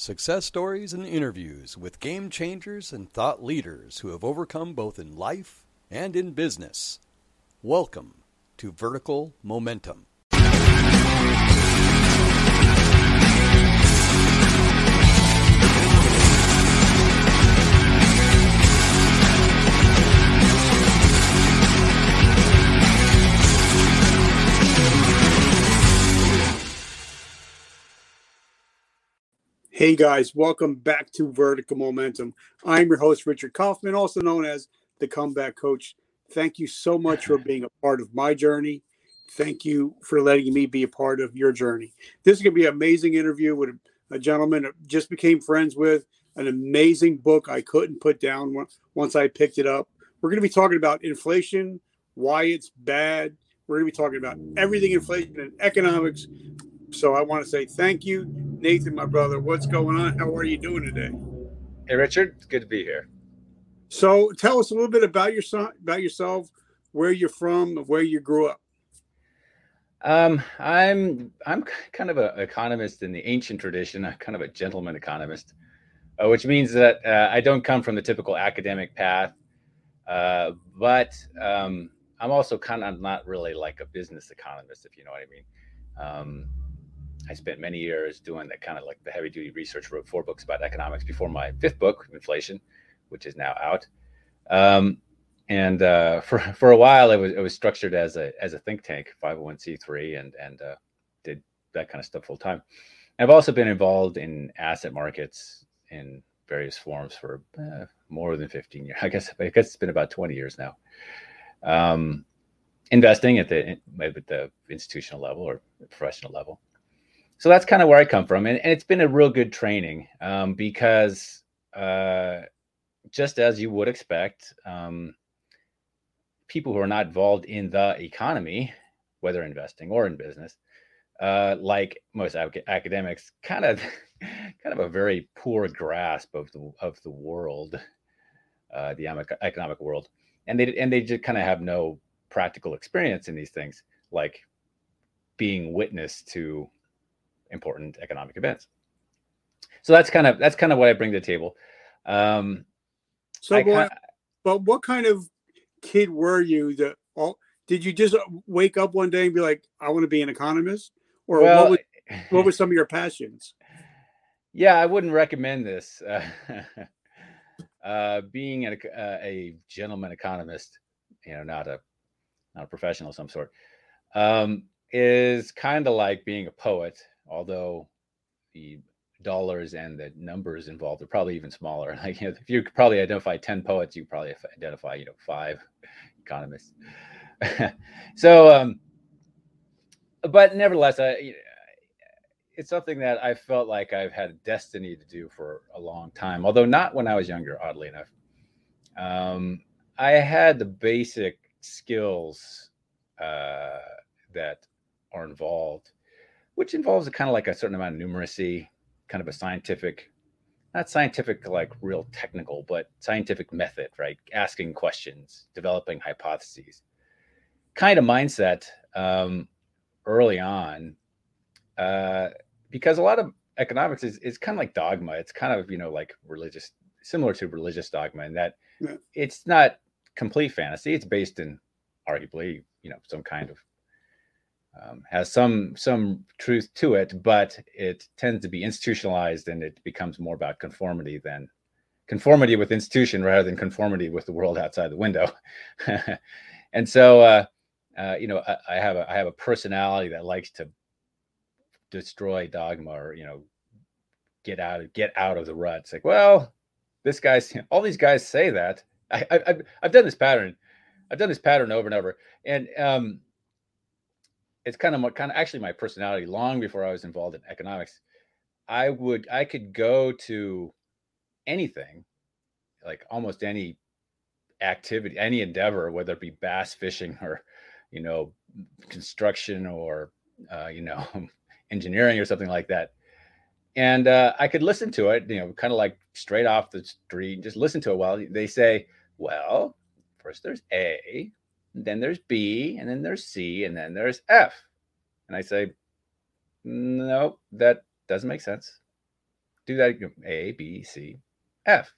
Success stories and interviews with game changers and thought leaders who have overcome both in life and in business. Welcome to Vertical Momentum. Hey guys, welcome back to Vertical Momentum. I'm your host, Richard Kaufman, also known as the Comeback Coach. Thank you so much for being a part of my journey. Thank you for letting me be a part of your journey. This is going to be an amazing interview with a gentleman I just became friends with, an amazing book I couldn't put down once I picked it up. We're going to be talking about inflation, why it's bad. We're going to be talking about everything inflation and economics. So I want to say thank you Nathan, my brother, what's going on? How are you doing today? Hey, Richard. It's good to be here. So, tell us a little bit about your son, about yourself, where you're from, where you grew up. Um, I'm I'm kind of an economist in the ancient tradition. I'm kind of a gentleman economist, uh, which means that uh, I don't come from the typical academic path, uh, but um, I'm also kind of not really like a business economist, if you know what I mean. Um, I spent many years doing that kind of like the heavy duty research. Wrote four books about economics before my fifth book, Inflation, which is now out. Um, and uh, for for a while, it was it was structured as a as a think tank, 501c3, and and uh, did that kind of stuff full time. I've also been involved in asset markets in various forms for uh, more than 15 years. I guess I guess it's been about 20 years now. Um, investing at the at the institutional level or professional level so that's kind of where I come from, and, and it's been a real good training um, because uh, just as you would expect, um, people who are not involved in the economy, whether investing or in business, uh, like most academics, kind of kind of a very poor grasp of the of the world, uh, the economic world, and they and they just kind of have no practical experience in these things, like being witness to important economic events. So that's kind of that's kind of what I bring to the table. Um, so, but what kind of kid were you? That all did you just wake up one day and be like, "I want to be an economist," or well, what, was, what were some of your passions? Yeah, I wouldn't recommend this. Uh, uh, being a, uh, a gentleman economist, you know, not a not a professional of some sort, um, is kind of like being a poet although the dollars and the numbers involved are probably even smaller. Like you know, if you could probably identify 10 poets, you probably identify, you know, five economists. so, um, but nevertheless, I, it's something that I felt like I've had a destiny to do for a long time, although not when I was younger, oddly enough. Um, I had the basic skills uh, that are involved which involves a kind of like a certain amount of numeracy, kind of a scientific, not scientific like real technical, but scientific method, right? Asking questions, developing hypotheses, kind of mindset um, early on, uh, because a lot of economics is, is kind of like dogma. It's kind of you know like religious, similar to religious dogma, in that yeah. it's not complete fantasy. It's based in arguably you know some kind of um, has some some truth to it, but it tends to be institutionalized and it becomes more about conformity than conformity with institution rather than conformity with the world outside the window. and so, uh, uh, you know, I, I, have a I have a personality that likes to destroy dogma or you know get out of get out of the rut. It's like, well, this guy's all these guys say that. I, I've I've done this pattern. I've done this pattern over and over, and um, it's kind of kind of actually my personality long before I was involved in economics. I would I could go to anything, like almost any activity, any endeavor, whether it be bass fishing or, you know, construction or, uh, you know, engineering or something like that. And uh, I could listen to it, you know, kind of like straight off the street, just listen to it while they say, well, first there's A, then there's B, and then there's C, and then there's F. And I say, no, that doesn't make sense. do that. A, B, C, F.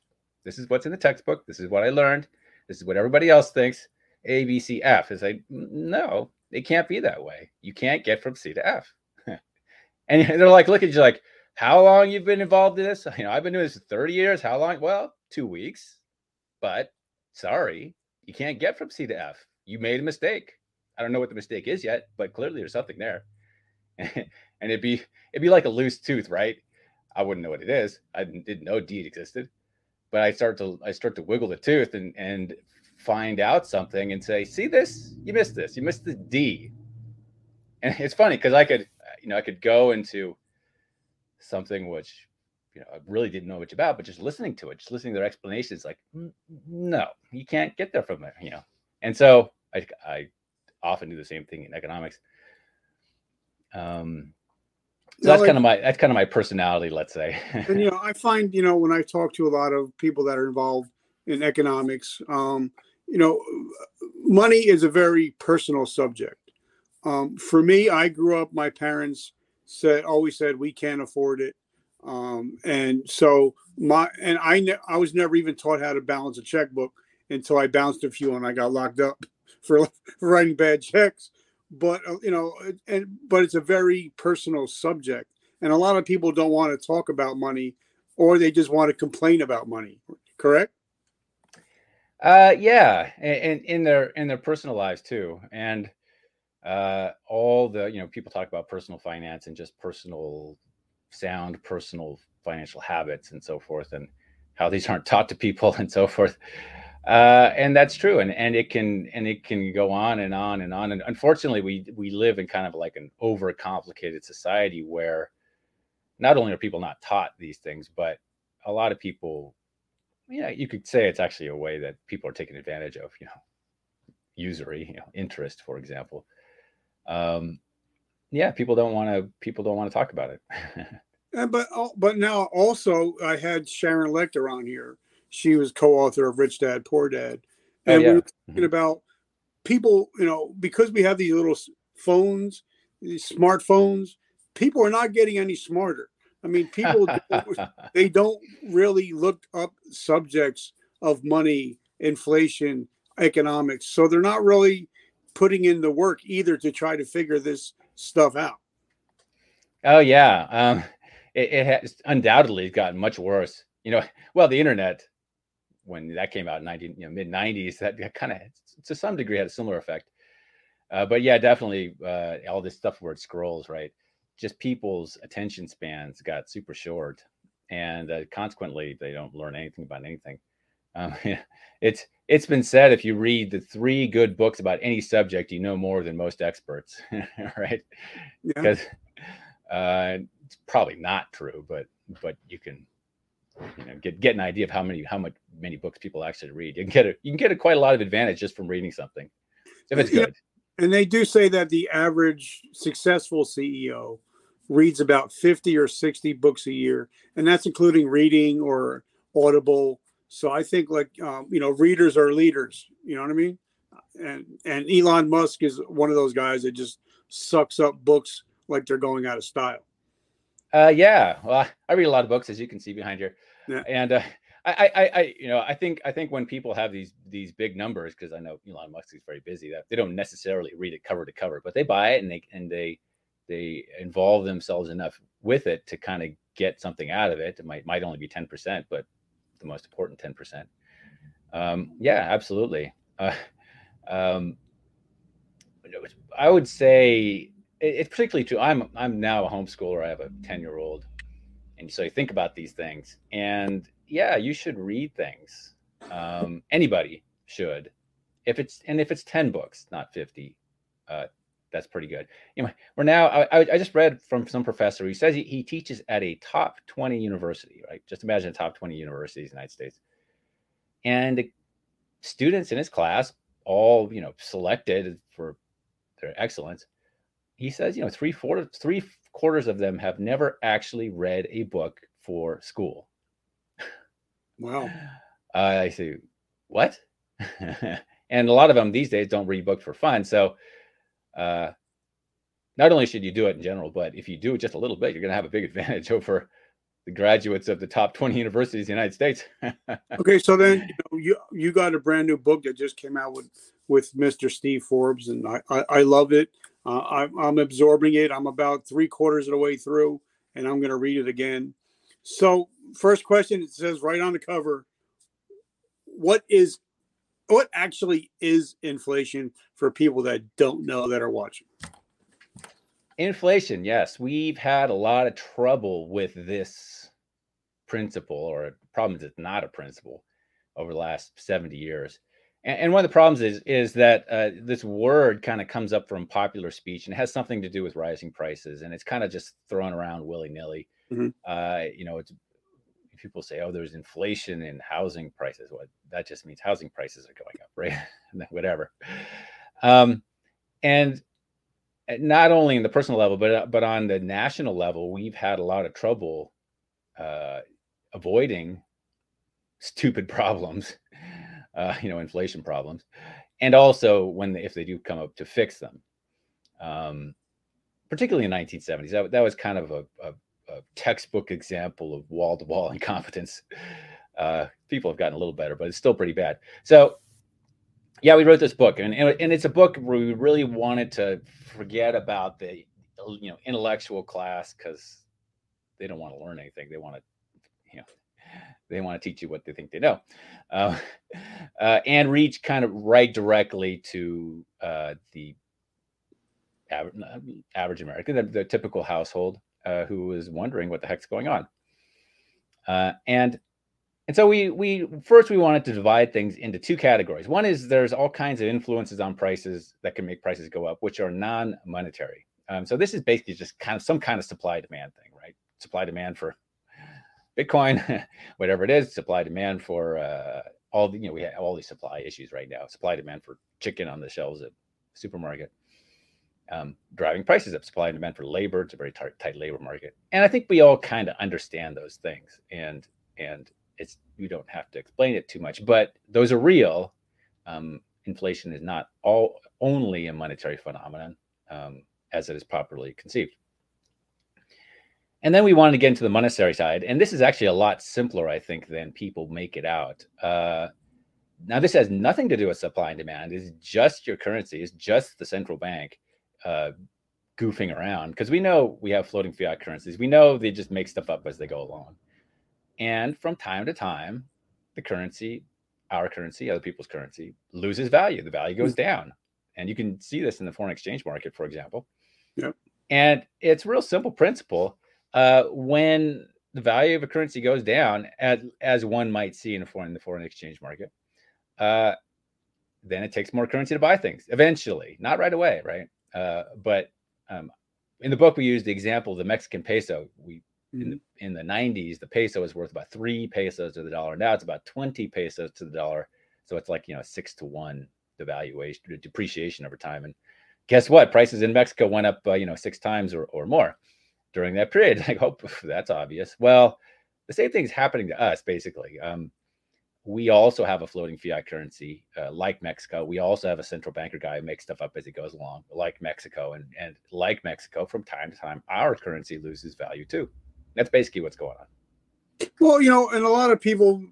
This is what's in the textbook. This is what I learned. This is what everybody else thinks. A, B, C, F. Like, no, it can't be that way. You can't get from C to F. and they're like, look at you like, how long you've been involved in this? You know, I've been doing this for 30 years. How long? Well, two weeks. But sorry, you can't get from C to F. You made a mistake. I don't know what the mistake is yet, but clearly there's something there. and it'd be it'd be like a loose tooth, right? I wouldn't know what it is. I didn't know D existed, but I start to I start to wiggle the tooth and and find out something and say, see this? You missed this. You missed the D. And it's funny because I could, you know, I could go into something which, you know, I really didn't know much about, but just listening to it, just listening to their explanations, like, no, you can't get there from there, you know. And so I, I often do the same thing in economics. Um, so that's kind of my that's kind of my personality, let's say. and you know, I find you know when I talk to a lot of people that are involved in economics, um, you know, money is a very personal subject. Um, for me, I grew up. My parents said always said we can't afford it, um, and so my and I ne- I was never even taught how to balance a checkbook until I bounced a few and I got locked up for, writing bad checks. But uh, you know, and but it's a very personal subject, and a lot of people don't want to talk about money, or they just want to complain about money. Correct? Uh, yeah, and, in their in their personal lives too, and uh, all the you know people talk about personal finance and just personal sound personal financial habits and so forth, and how these aren't taught to people and so forth. Uh, and that's true, and and it can and it can go on and on and on. And unfortunately, we we live in kind of like an overcomplicated society where not only are people not taught these things, but a lot of people yeah, you could say it's actually a way that people are taking advantage of, you know, usury, you know, interest, for example. Um, yeah, people don't want to. People don't want to talk about it. and, but but now also, I had Sharon Lechter on here. She was co-author of Rich Dad Poor Dad, oh, and oh, yeah. we were talking mm-hmm. about people. You know, because we have these little phones, these smartphones, people are not getting any smarter. I mean, people they don't really look up subjects of money, inflation, economics, so they're not really putting in the work either to try to figure this stuff out. Oh yeah, um, it, it, has undoubtedly gotten much worse. You know, well, the internet when that came out in 19, you know, mid 90s, that kind of to some degree had a similar effect. Uh, but yeah, definitely uh, all this stuff where it scrolls, right? just people's attention spans got super short, and uh, consequently, they don't learn anything about anything. Um, it's it's been said if you read the three good books about any subject, you know more than most experts, right? Because uh, it's probably not true, but but you can you know get get an idea of how many how much many books people actually read. You can get a, you can get a, quite a lot of advantage just from reading something if it's good. Yeah. And they do say that the average successful CEO reads about 50 or 60 books a year, and that's including reading or Audible. So I think like um, you know, readers are leaders. You know what I mean? And and Elon Musk is one of those guys that just sucks up books like they're going out of style. Uh, yeah. Well, I read a lot of books, as you can see behind here. Yeah. And uh, I, I, I, you know, I think, I think when people have these these big numbers, because I know Elon Musk is very busy, that they don't necessarily read it cover to cover, but they buy it and they and they they involve themselves enough with it to kind of get something out of it. It might might only be ten percent, but the most important ten percent. Um, yeah, absolutely. Uh, um, I would say it's particularly true. I'm I'm now a homeschooler. I have a ten year old, and so you think about these things. And yeah, you should read things. Um, anybody should, if it's and if it's ten books, not fifty. Uh, that's pretty good. Know, we're now. I, I just read from some professor who says he, he teaches at a top twenty university. Right, just imagine top twenty universities in the United States, and students in his class all you know selected for their excellence. He says, you know, three four three quarters of them have never actually read a book for school. Wow. Uh, I say, what? and a lot of them these days don't read books for fun. So uh, not only should you do it in general, but if you do it just a little bit, you're going to have a big advantage over the graduates of the top 20 universities in the United States. okay, so then you, know, you you got a brand new book that just came out with with Mr. Steve Forbes, and I I, I love it. Uh, I'm, I'm absorbing it. I'm about three quarters of the way through, and I'm going to read it again. So, first question it says right on the cover, what is what actually is inflation for people that don't know that are watching? Inflation, yes. We've had a lot of trouble with this principle, or problem is it's not a principle over the last 70 years. And, and one of the problems is is that uh, this word kind of comes up from popular speech and has something to do with rising prices, and it's kind of just thrown around willy nilly. Mm-hmm. Uh, you know, it's people say, "Oh, there's inflation in housing prices." Well, that just means housing prices are going up, right? Whatever. Um, and uh, not only in the personal level, but uh, but on the national level, we've had a lot of trouble uh, avoiding stupid problems, uh, you know, inflation problems, and also when they, if they do come up to fix them. Um, particularly in 1970s, that, that was kind of a, a, a textbook example of wall-to-wall incompetence. Uh, people have gotten a little better, but it's still pretty bad. So yeah, we wrote this book, and, and it's a book where we really wanted to forget about the you know intellectual class because they don't want to learn anything. They want to you know they want to teach you what they think they know, uh, uh, and reach kind of right directly to uh, the average, average American, the, the typical household uh, who is wondering what the heck's going on. Uh, and and so we we first we wanted to divide things into two categories. One is there's all kinds of influences on prices that can make prices go up, which are non-monetary. Um, so this is basically just kind of some kind of supply demand thing, right? Supply demand for Bitcoin, whatever it is, supply demand for uh, all the you know we have all these supply issues right now. Supply demand for chicken on the shelves at supermarket. Um, driving prices up, supply and demand for labor. It's a very tight, labor market, and I think we all kind of understand those things. And and it's you don't have to explain it too much, but those are real. Um, inflation is not all only a monetary phenomenon um, as it is properly conceived. And then we wanted to get into the monetary side, and this is actually a lot simpler, I think, than people make it out. Uh, now, this has nothing to do with supply and demand. It's just your currency. It's just the central bank uh, goofing around because we know we have floating fiat currencies. We know they just make stuff up as they go along. And from time to time, the currency, our currency, other people's currency, loses value. The value goes hmm. down. And you can see this in the foreign exchange market, for example. Yep. And it's a real simple principle. Uh, when the value of a currency goes down, as, as one might see in, a foreign, in the foreign exchange market, uh, then it takes more currency to buy things eventually, not right away, right? Uh, but um, in the book, we use the example of the Mexican peso. We in the mm-hmm. in the 90s the peso was worth about three pesos to the dollar now it's about 20 pesos to the dollar so it's like you know six to one devaluation depreciation over time and guess what prices in mexico went up uh, you know six times or, or more during that period. Like hope oh, that's obvious. Well the same thing is happening to us basically. Um, we also have a floating fiat currency uh, like mexico. We also have a central banker guy who makes stuff up as he goes along like mexico and and like mexico from time to time our currency loses value too. That's basically what's going on. Well, you know, and a lot of people,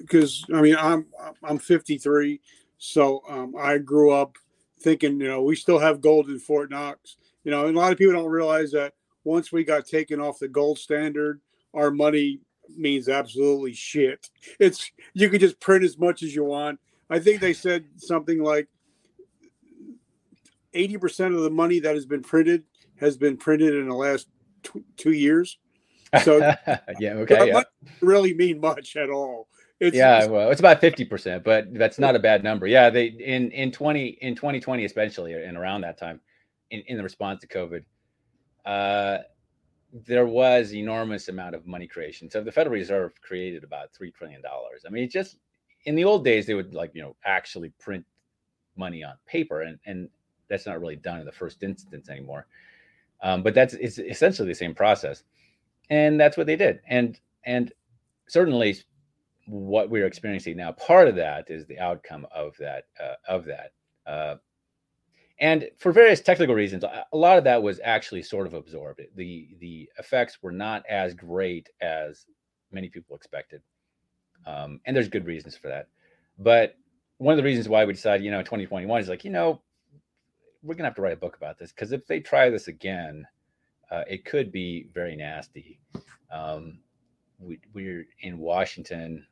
because I mean, I'm I'm 53, so um, I grew up thinking, you know, we still have gold in Fort Knox. You know, and a lot of people don't realize that once we got taken off the gold standard, our money means absolutely shit. It's you can just print as much as you want. I think they said something like 80% of the money that has been printed has been printed in the last two years. So yeah, okay, yeah. really mean much at all. It's, yeah, it's, well, it's about fifty percent, but that's not a bad number. Yeah, they in in twenty in twenty twenty, especially and around that time, in, in the response to COVID, uh, there was enormous amount of money creation. So the Federal Reserve created about three trillion dollars. I mean, just in the old days, they would like you know actually print money on paper, and and that's not really done in the first instance anymore. Um, but that's it's essentially the same process and that's what they did and and certainly what we're experiencing now part of that is the outcome of that uh, of that uh, and for various technical reasons, a lot of that was actually sort of absorbed. the The effects were not as great as many people expected, um, and there's good reasons for that. But one of the reasons why we decided, you know, 2021 is like, you know, we're gonna have to write a book about this because if they try this again, uh, it could be very nasty. Um, we, we're in Washington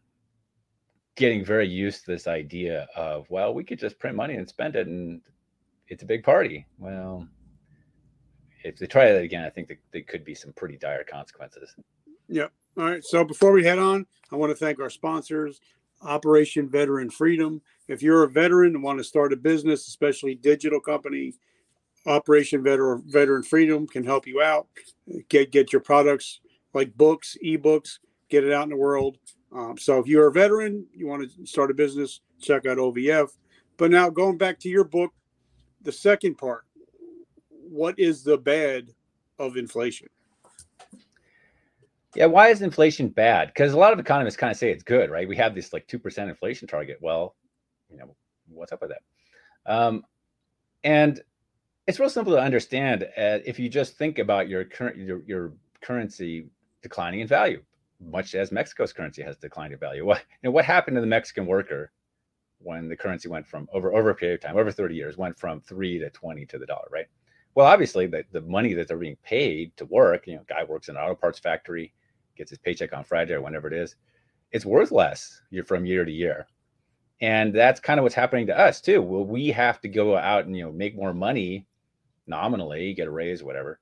getting very used to this idea of, well, we could just print money and spend it, and it's a big party. Well, if they try that again, I think that there could be some pretty dire consequences. Yep. All right. So before we head on, I want to thank our sponsors, Operation Veteran Freedom. If you're a veteran and want to start a business, especially digital company, Operation Veteran Veteran Freedom can help you out. Get get your products like books, ebooks, get it out in the world. Um, so if you're a veteran, you want to start a business, check out OVF. But now going back to your book, the second part, what is the bad of inflation? Yeah, why is inflation bad? Because a lot of economists kind of say it's good, right? We have this like two percent inflation target. Well, you know, what's up with that? Um, and it's real simple to understand uh, if you just think about your current your, your currency declining in value, much as Mexico's currency has declined in value. What you know, what happened to the Mexican worker when the currency went from over over a period of time, over 30 years, went from three to 20 to the dollar, right? Well, obviously the, the money that they're being paid to work, you know, guy works in an auto parts factory, gets his paycheck on Friday or whenever it is, it's worth less year from year to year. And that's kind of what's happening to us too. Well, we have to go out and you know make more money nominally, get a raise, whatever,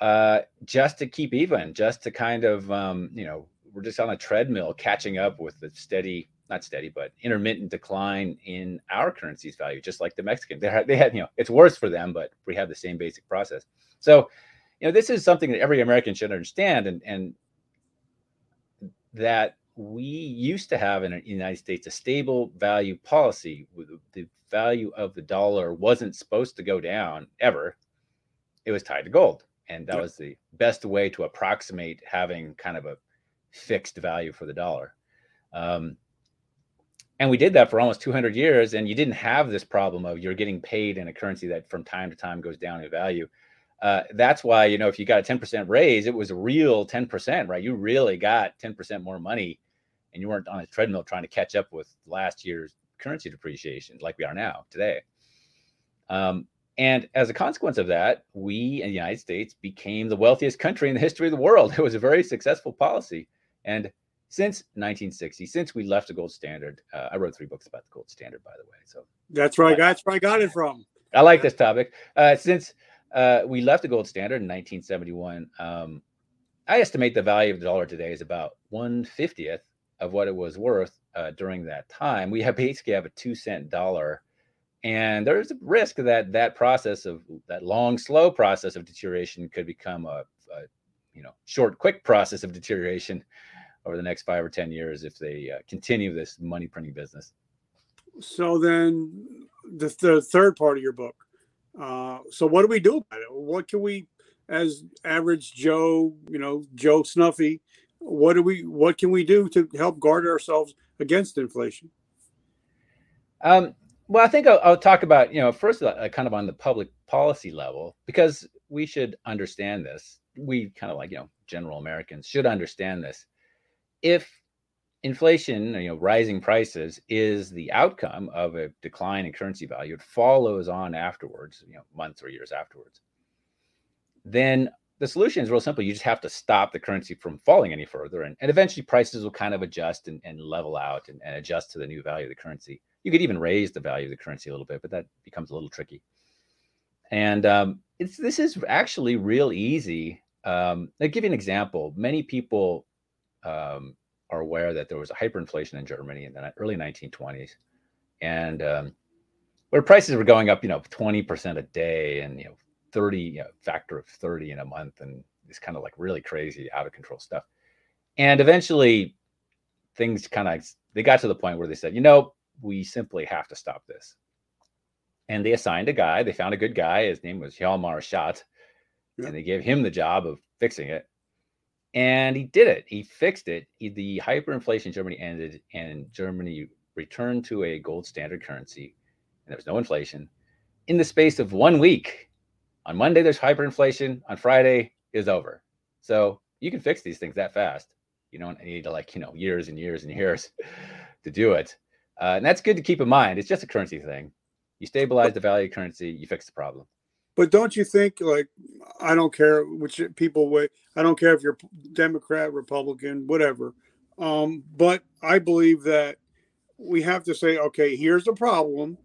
uh, just to keep even, just to kind of um, you know, we're just on a treadmill catching up with the steady not steady, but intermittent decline in our currency's value, just like the Mexican. They had, they had, you know, it's worse for them, but we have the same basic process. So, you know, this is something that every American should understand, and and that we used to have in the United States a stable value policy. The value of the dollar wasn't supposed to go down ever. It was tied to gold, and that was the best way to approximate having kind of a fixed value for the dollar. Um, and we did that for almost 200 years and you didn't have this problem of you're getting paid in a currency that from time to time goes down in value. Uh, that's why you know if you got a 10% raise it was a real 10% right? You really got 10% more money and you weren't on a treadmill trying to catch up with last year's currency depreciation like we are now today. Um, and as a consequence of that we in the united states became the wealthiest country in the history of the world. It was a very successful policy. And since 1960, since we left the gold standard. Uh, I wrote three books about the gold standard, by the way. So that's right. That's where I got it from. I like this topic. Uh, since uh, we left the gold standard in 1971, um, I estimate the value of the dollar today is about one fiftieth of what it was worth uh, during that time. We have basically have a two cent dollar, and there's a risk that that process of that long, slow process of deterioration could become a, a you know short, quick process of deterioration over the next five or ten years if they uh, continue this money printing business. So then, the, the third part of your book. Uh, so what do we do about it? What can we, as average Joe, you know, Joe Snuffy, what do we, what can we do to help guard ourselves against inflation? Um, well, I think I'll, I'll, talk about, you know, first uh, kind of on the public policy level, because we should understand this. We kind of like, you know, general Americans should understand this if inflation, you know, rising prices is the outcome of a decline in currency value, it follows on afterwards, you know, months or years afterwards. Then the solution is real simple. You just have to stop the currency from falling any further. And, and eventually prices will kind of adjust and, and level out and, and adjust to the new value of the currency. You could even raise the value of the currency a little bit, but that becomes a little tricky. And um, it's this is actually real easy. Um, I'll give you an example. Many people um, are aware that there was a hyperinflation in Germany in the early 1920s, and um, where prices were going up, you know, 20% a day and you know 30 you know, factor of 30 in a month, and it's kind of like really crazy, out of control stuff. And eventually, things kind of they got to the point where they said, you know, we simply have to stop this. And they assigned a guy. They found a good guy. His name was Hjalmar Schacht, yeah. and they gave him the job of fixing it and he did it. He fixed it. He, the hyperinflation in Germany ended, and Germany returned to a gold standard currency, and there was no inflation. in the space of one week. On Monday, there's hyperinflation. On Friday is over. So you can fix these things that fast. You don't need to like, you know, years and years and years to do it. Uh, and that's good to keep in mind. It's just a currency thing. You stabilize the value of currency, you fix the problem. But don't you think, like, I don't care which people wait. I don't care if you're Democrat, Republican, whatever. Um, but I believe that we have to say, okay, here's the problem.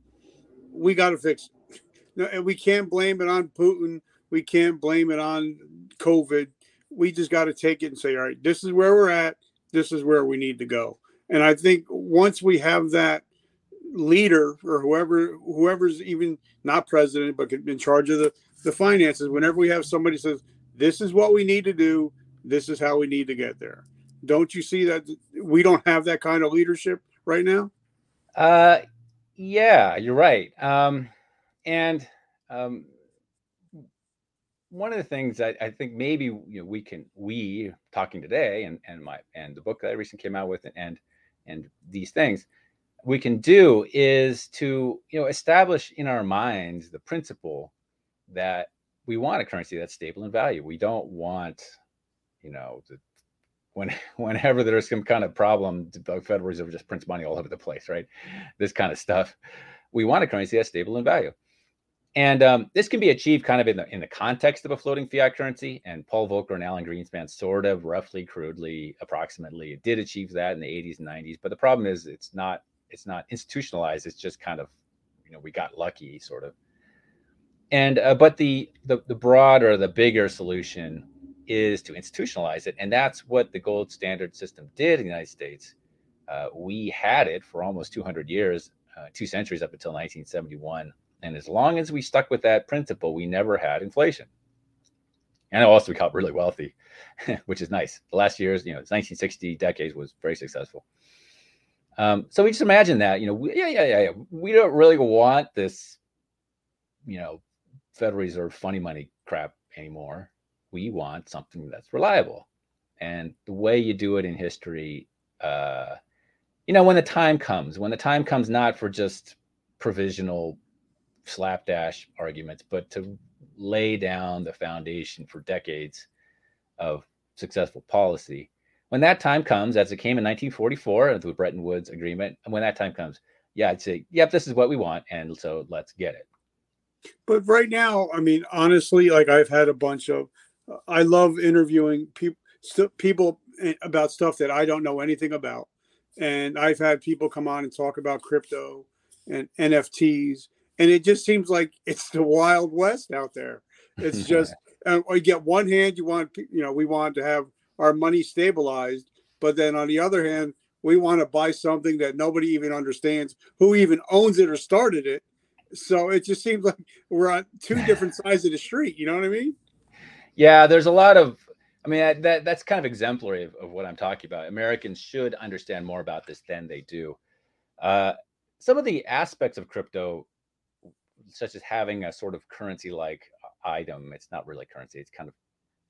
We got to fix it. No, and we can't blame it on Putin. We can't blame it on COVID. We just got to take it and say, all right, this is where we're at. This is where we need to go. And I think once we have that leader or whoever whoever's even not president but in charge of the the finances whenever we have somebody says this is what we need to do. This is how we need to get there. Don't you see that we don't have that kind of leadership right now? Uh yeah you're right. Um and um one of the things I, I think maybe you know, we can we talking today and and my and the book that I recently came out with and and these things we can do is to you know establish in our minds the principle that we want a currency that's stable in value. We don't want, you know, the, when whenever there's some kind of problem, the Federal Reserve just prints money all over the place, right? This kind of stuff. We want a currency that's stable in value. And um, this can be achieved kind of in the in the context of a floating fiat currency. And Paul Volcker and Alan Greenspan sort of roughly, crudely, approximately did achieve that in the 80s and 90s. But the problem is it's not it's not institutionalized. It's just kind of, you know, we got lucky, sort of. And uh, but the, the the broader, the bigger solution is to institutionalize it, and that's what the gold standard system did in the United States. Uh, we had it for almost 200 years, uh, two centuries up until 1971, and as long as we stuck with that principle, we never had inflation. And also, we got really wealthy, which is nice. The last years, you know, 1960 decades was very successful. Um, so we just imagine that, you know, we, yeah, yeah, yeah, yeah. We don't really want this, you know, Federal Reserve funny money crap anymore. We want something that's reliable. And the way you do it in history, uh, you know, when the time comes, when the time comes not for just provisional slapdash arguments, but to lay down the foundation for decades of successful policy when that time comes, as it came in 1944 the Bretton Woods Agreement, and when that time comes, yeah, I'd say, yep, this is what we want, and so let's get it. But right now, I mean, honestly, like I've had a bunch of, I love interviewing people, st- people eh, about stuff that I don't know anything about, and I've had people come on and talk about crypto and NFTs, and it just seems like it's the wild west out there. It's just, uh, you get one hand, you want, you know, we want to have our money stabilized. But then on the other hand, we want to buy something that nobody even understands who even owns it or started it. So it just seems like we're on two different sides of the street. You know what I mean? Yeah, there's a lot of. I mean, that that's kind of exemplary of, of what I'm talking about. Americans should understand more about this than they do. Uh, some of the aspects of crypto, such as having a sort of currency-like item, it's not really currency. It's kind of,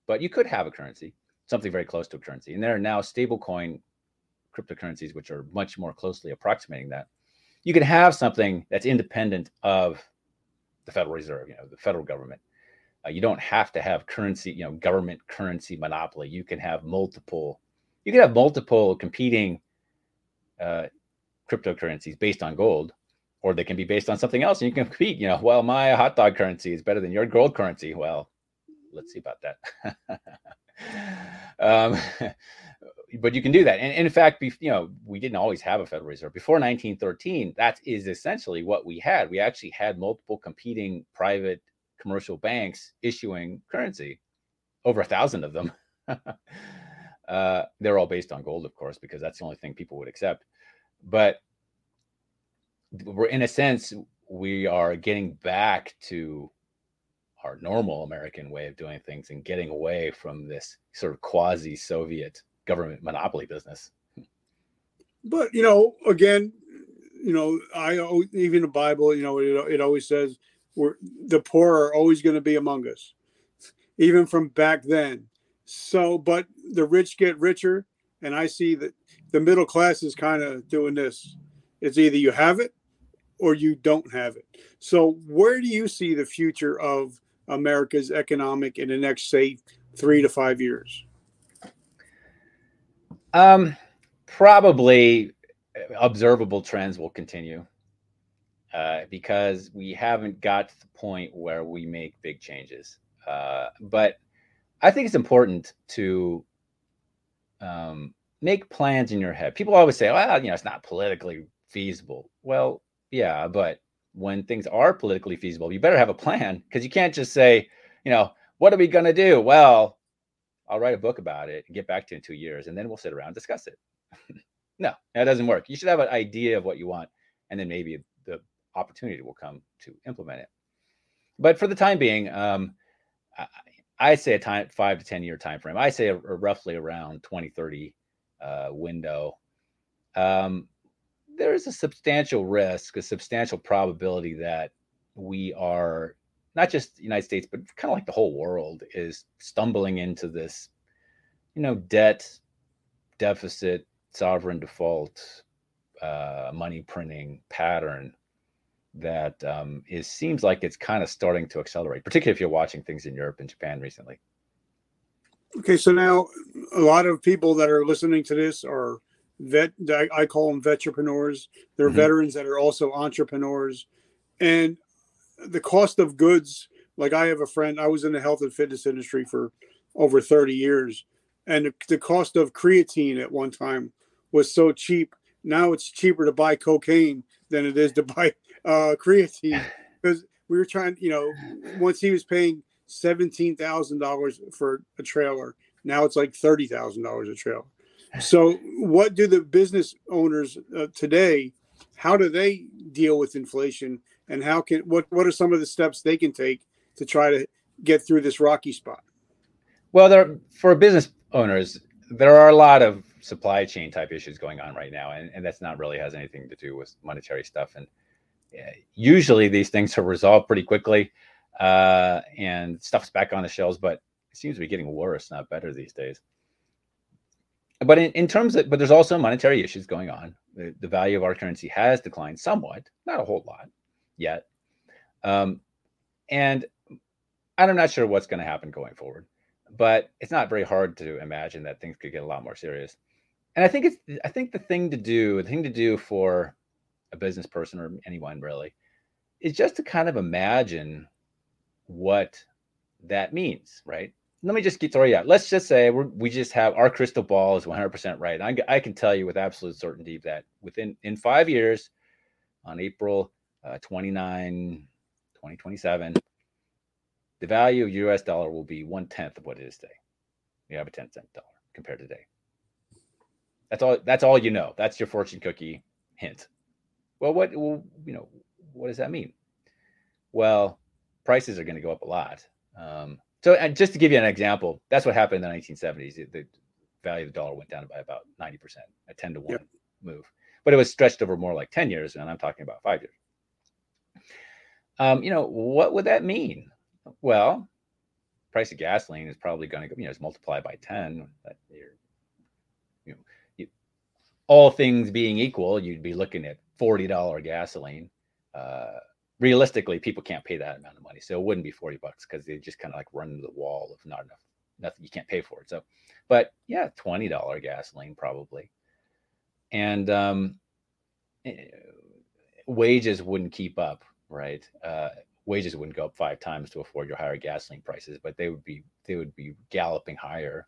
but you could have a currency something very close to a currency. And there are now stablecoin cryptocurrencies which are much more closely approximating that. You can have something that's independent of the Federal Reserve, you know, the federal government. Uh, you don't have to have currency, you know, government currency monopoly. You can have multiple, you can have multiple competing uh, cryptocurrencies based on gold, or they can be based on something else, and you can compete. You know, well, my hot dog currency is better than your gold currency. Well, let's see about that. um, but you can do that. And, and in fact, you know, we didn't always have a Federal Reserve before 1913. That is essentially what we had. We actually had multiple competing private commercial banks issuing currency, over a thousand of them. uh, they're all based on gold, of course, because that's the only thing people would accept. But we're in a sense, we are getting back to our normal American way of doing things and getting away from this sort of quasi Soviet government monopoly business. But, you know, again, you know, I even the Bible, you know, it, it always says we're the poor are always going to be among us, even from back then. So, but the rich get richer, and I see that the middle class is kind of doing this. It's either you have it or you don't have it. So, where do you see the future of America's economic in the next, say, three to five years? Um, probably observable trends will continue uh, because we haven't got to the point where we make big changes. Uh, but I think it's important to um, make plans in your head. People always say, well, you know, it's not politically feasible. Well, yeah, but when things are politically feasible, you better have a plan because you can't just say, you know, what are we going to do? Well, I'll write a book about it and get back to you in two years, and then we'll sit around and discuss it. no, that doesn't work. You should have an idea of what you want, and then maybe the opportunity will come to implement it. But for the time being, um, I, I, say a time five to ten year time frame. I say a, a roughly around 2030 uh, window. Um, there is a substantial risk, a substantial probability that we are not just the United States, but kind of like the whole world is stumbling into this, you know, debt, deficit, sovereign default, uh, money printing pattern that um, is seems like it's kind of starting to accelerate, particularly if you're watching things in Europe and Japan recently. Okay, so now a lot of people that are listening to this are vet. I call them vetrepreneurs. They're mm-hmm. veterans that are also entrepreneurs, and the cost of goods. Like I have a friend. I was in the health and fitness industry for over thirty years, and the, the cost of creatine at one time was so cheap. Now it's cheaper to buy cocaine than it is to buy uh, creatine because we were trying. You know, once he was paying seventeen thousand dollars for a trailer. Now it's like thirty thousand dollars a trailer. So, what do the business owners uh, today? How do they deal with inflation, and how can what what are some of the steps they can take to try to get through this rocky spot? Well, there for business owners, there are a lot of supply chain type issues going on right now, and, and that's not really has anything to do with monetary stuff. And uh, usually, these things are resolved pretty quickly uh, and stuff's back on the shelves, but it seems to be getting worse, not better these days. But in, in terms of, but there's also monetary issues going on. The, the value of our currency has declined somewhat, not a whole lot yet. Um, and I'm not sure what's going to happen going forward, but it's not very hard to imagine that things could get a lot more serious. And I think it's, I think the thing to do, the thing to do for a business person or anyone really, is just to kind of imagine what that means, right? Let me just get throw you out. Let's just say we we just have our crystal ball is 100% right. I, I can tell you with absolute certainty that within in five years, on April uh, 29, 2027, the value of US dollar will be one tenth of what it is today. You have a 10 cent dollar compared to today. That's all. That's all you know. That's your fortune cookie hint. Well, what well, you know? What does that mean? Well, prices are going to go up a lot. Um, so, and just to give you an example, that's what happened in the 1970s. The value of the dollar went down by about 90%, a 10 to 1 yep. move. But it was stretched over more like 10 years, and I'm talking about five years. Um, you know, what would that mean? Well, price of gasoline is probably going to go, you know, it's multiplied by 10. You're, you know, you, all things being equal, you'd be looking at $40 gasoline. Uh, realistically, people can't pay that amount of money. So it wouldn't be 40 bucks because they just kind of like run into the wall of not enough, nothing, you can't pay for it. So, but yeah, $20 gasoline probably. And um, eh, wages wouldn't keep up, right? Uh, wages wouldn't go up five times to afford your higher gasoline prices, but they would be, they would be galloping higher.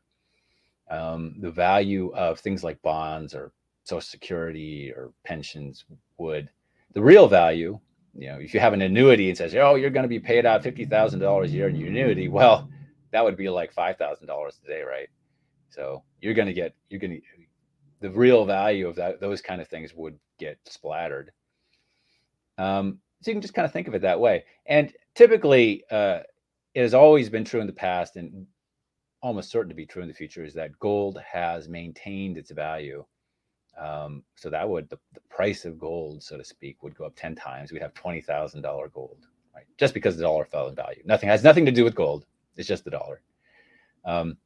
Um, the value of things like bonds or social security or pensions would, the real value you know, if you have an annuity and says, oh, you're going to be paid out fifty thousand dollars a year in your annuity, well, that would be like five thousand dollars a day, right? So you're going to get you're going to the real value of that those kind of things would get splattered. Um, so you can just kind of think of it that way. And typically, uh, it has always been true in the past, and almost certain to be true in the future, is that gold has maintained its value um, so that would the, the price of gold, so to speak, would go up 10 times. We'd have $20,000 gold, right? Just because the dollar fell in value. Nothing has nothing to do with gold. It's just the dollar. Um,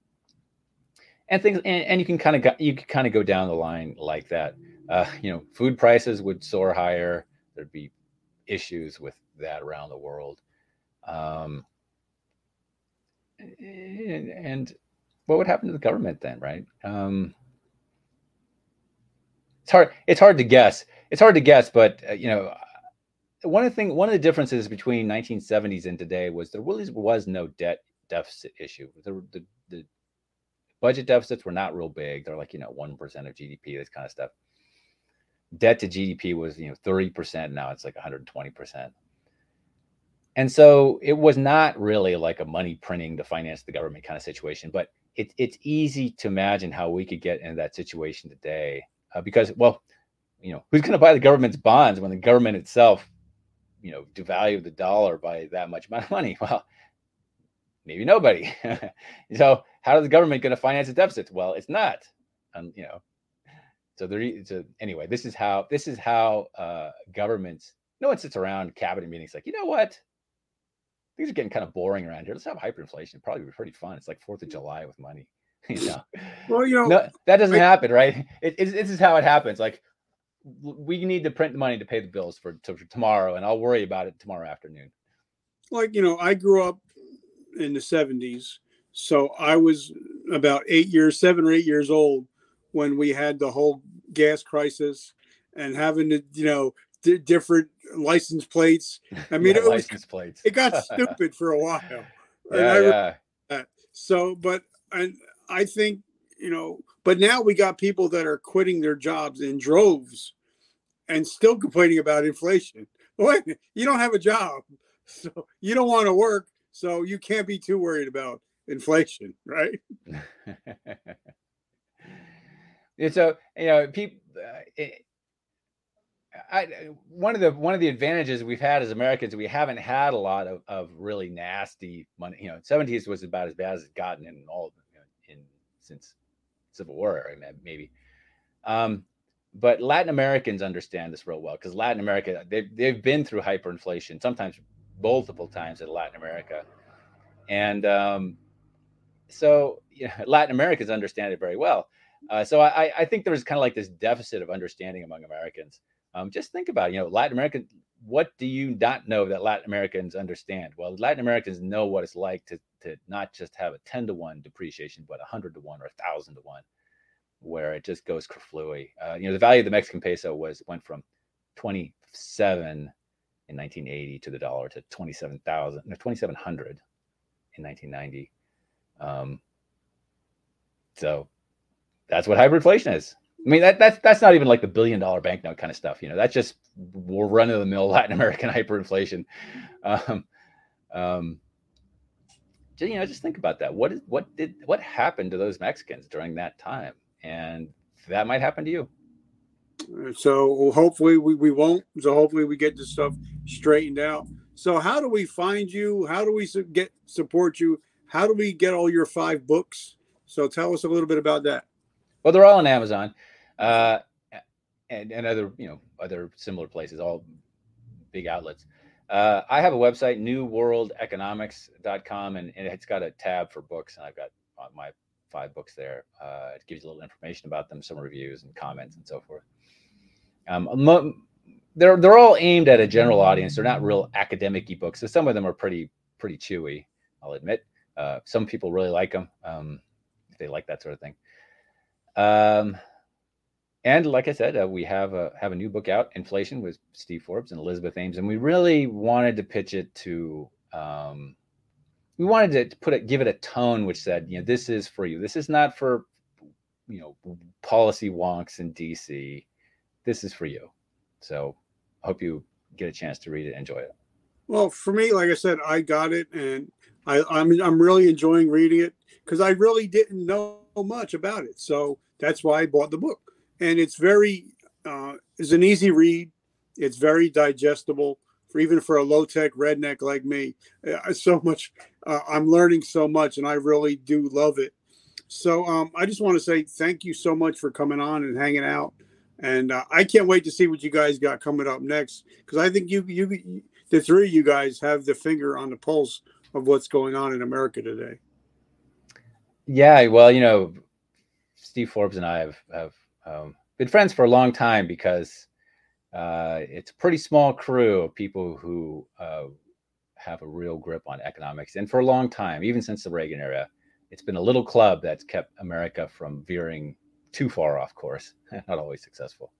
and things, and, and you can kind of you can kind of go down the line like that. Uh, you know, food prices would soar higher. There'd be issues with that around the world. Um, and, and, what would happen to the government then, right? Um, it's hard. It's hard to guess. It's hard to guess, but uh, you know, one of the thing, one of the differences between 1970s and today was there really was no debt deficit issue. The, the, the budget deficits were not real big. They're like you know one percent of GDP, this kind of stuff. Debt to GDP was you know 30 percent. Now it's like 120 percent. And so it was not really like a money printing to finance the government kind of situation, but it, it's easy to imagine how we could get in that situation today uh, because, well, you know, who's going to buy the government's bonds when the government itself, you know, devalued the dollar by that much amount of money? Well, maybe nobody. so how is the government going to finance a deficit? Well, it's not. Um, you know, so there. So anyway, this is how this is how uh, governments. No one sits around cabinet meetings like, you know what? things are getting kind of boring around here. Let's have hyperinflation. It Probably be pretty fun. It's like Fourth of July with money. you know? Well, you know, no, that doesn't I, happen, right? It, it, this is how it happens. Like we need to print the money to pay the bills for, to, for tomorrow, and I'll worry about it tomorrow afternoon. Like you know, I grew up in the '70s, so I was about eight years, seven or eight years old when we had the whole gas crisis and having to, you know, d- different license plates. I mean, yeah, it license was, plates. it got stupid for a while. Yeah, yeah. So, but and I think you know, but now we got people that are quitting their jobs in droves, and still complaining about inflation. Wait, you don't have a job, so you don't want to work, so you can't be too worried about inflation, right? and so you know, people. Uh, it, I, one of the one of the advantages we've had as Americans, we haven't had a lot of, of really nasty money. You know, seventies was about as bad as it's gotten in all since Civil War, maybe. Um, but Latin Americans understand this real well because Latin America they've they've been through hyperinflation, sometimes multiple times in Latin America, and um, so you know, Latin Americans understand it very well. Uh, so I, I think there's kind of like this deficit of understanding among Americans. Um, just think about, you know, Latin American. What do you not know that Latin Americans understand? Well, Latin Americans know what it's like to to not just have a ten to one depreciation, but a hundred to one or a thousand to one, where it just goes kerflooey. Uh, you know, the value of the Mexican peso was went from twenty seven in 1980 to the dollar to 27,000, no, 2,700 in 1990. Um, so that's what hyperinflation is. I mean, that, that's that's not even like the billion dollar banknote kind of stuff. You know, that's just we're run of the mill Latin American hyperinflation. Um, um, you know, just think about that. What is what did what happened to those Mexicans during that time? And that might happen to you. So hopefully we, we won't. So hopefully we get this stuff straightened out. So how do we find you? How do we get support you? How do we get all your five books? So tell us a little bit about that. Well, they're all on Amazon uh, and, and other, you know, other similar places, all big outlets. Uh, I have a website, newworldeconomics.com, and, and it's got a tab for books, and I've got my five books there. Uh, it gives you a little information about them, some reviews and comments and so forth. Um, they're they're all aimed at a general audience. They're not real academic books. So some of them are pretty pretty chewy. I'll admit. Uh, some people really like them um, if they like that sort of thing. Um, and like I said, uh, we have a have a new book out, Inflation, with Steve Forbes and Elizabeth Ames, and we really wanted to pitch it to. Um, we wanted to put it, give it a tone which said, you know, this is for you. This is not for, you know, policy wonks in DC. This is for you. So, I hope you get a chance to read it, enjoy it. Well, for me, like I said, I got it, and I, I'm I'm really enjoying reading it because I really didn't know much about it. So that's why I bought the book and it's very uh, it's an easy read. It's very digestible for even for a low tech redneck like me. Uh, so much uh, I'm learning so much, and I really do love it. So um, I just want to say thank you so much for coming on and hanging out. And uh, I can't wait to see what you guys got coming up next because I think you, you, the three of you guys have the finger on the pulse of what's going on in America today. Yeah, well, you know, Steve Forbes and I have have um, been friends for a long time because uh, it's a pretty small crew of people who uh, have a real grip on economics. And for a long time, even since the Reagan era, it's been a little club that's kept America from veering too far off course. Not always successful.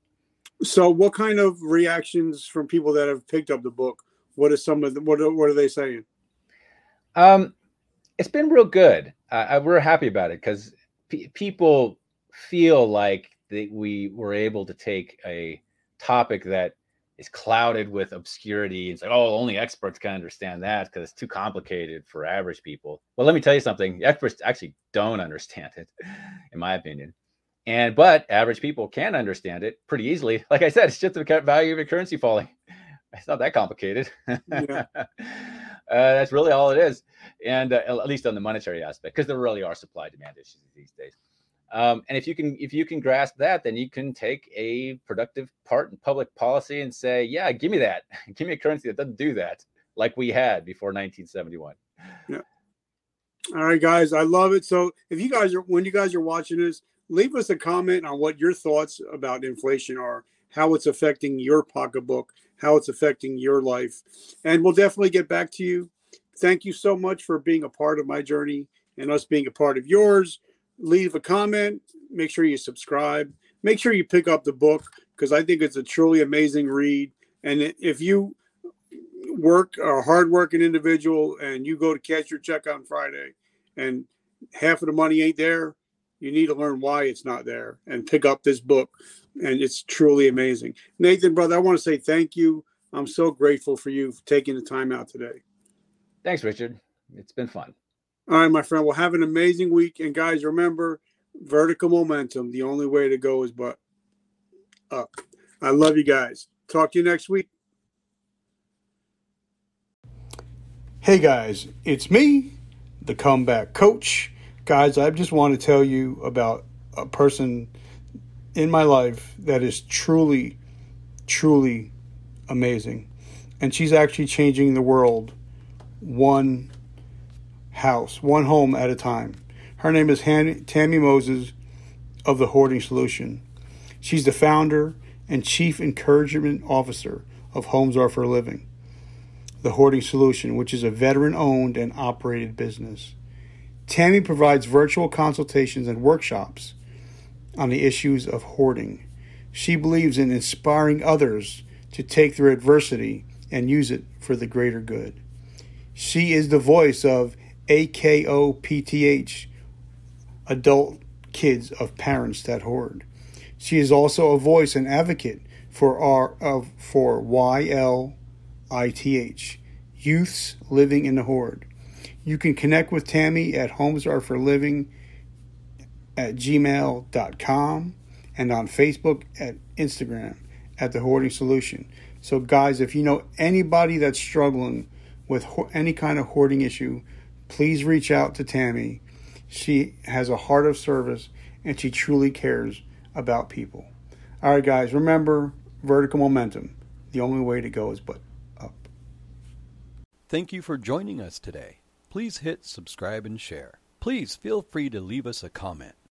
So, what kind of reactions from people that have picked up the book? What is some of the, what are, what are they saying? Um, it's been real good. Uh, we're happy about it because p- people feel like that we were able to take a topic that is clouded with obscurity. It's like, oh, only experts can understand that because it's too complicated for average people. Well, let me tell you something. Experts actually don't understand it, in my opinion. And but average people can understand it pretty easily. Like I said, it's just the value of your currency falling. It's not that complicated. Yeah. uh, that's really all it is, and uh, at least on the monetary aspect, because there really are supply demand issues these days. Um, and if you can if you can grasp that, then you can take a productive part in public policy and say, yeah, give me that. give me a currency that doesn't do that, like we had before 1971. Yeah. All right, guys, I love it. So if you guys are when you guys are watching this, leave us a comment on what your thoughts about inflation are, how it's affecting your pocketbook, how it's affecting your life, and we'll definitely get back to you. Thank you so much for being a part of my journey and us being a part of yours leave a comment. Make sure you subscribe. Make sure you pick up the book because I think it's a truly amazing read. And if you work a hardworking individual and you go to cash your check on Friday and half of the money ain't there, you need to learn why it's not there and pick up this book. And it's truly amazing. Nathan, brother, I want to say thank you. I'm so grateful for you for taking the time out today. Thanks, Richard. It's been fun. All right, my friend. Well, have an amazing week. And guys, remember vertical momentum. The only way to go is but up. I love you guys. Talk to you next week. Hey guys, it's me, the comeback coach. Guys, I just want to tell you about a person in my life that is truly, truly amazing. And she's actually changing the world one house, one home at a time. Her name is Han- Tammy Moses of the Hoarding Solution. She's the founder and chief encouragement officer of Homes Are for Living, the Hoarding Solution, which is a veteran owned and operated business. Tammy provides virtual consultations and workshops on the issues of hoarding. She believes in inspiring others to take their adversity and use it for the greater good. She is the voice of AKOPTH, adult kids of parents that hoard. She is also a voice and advocate for our of for YLITH, youths living in the hoard. You can connect with Tammy at Homes Are for Living at gmail.com and on Facebook at Instagram at the Hoarding Solution. So, guys, if you know anybody that's struggling with ho- any kind of hoarding issue, please reach out to Tammy. She has a heart of service and she truly cares about people. All right, guys, remember vertical momentum. The only way to go is but up. Thank you for joining us today. Please hit subscribe and share. Please feel free to leave us a comment.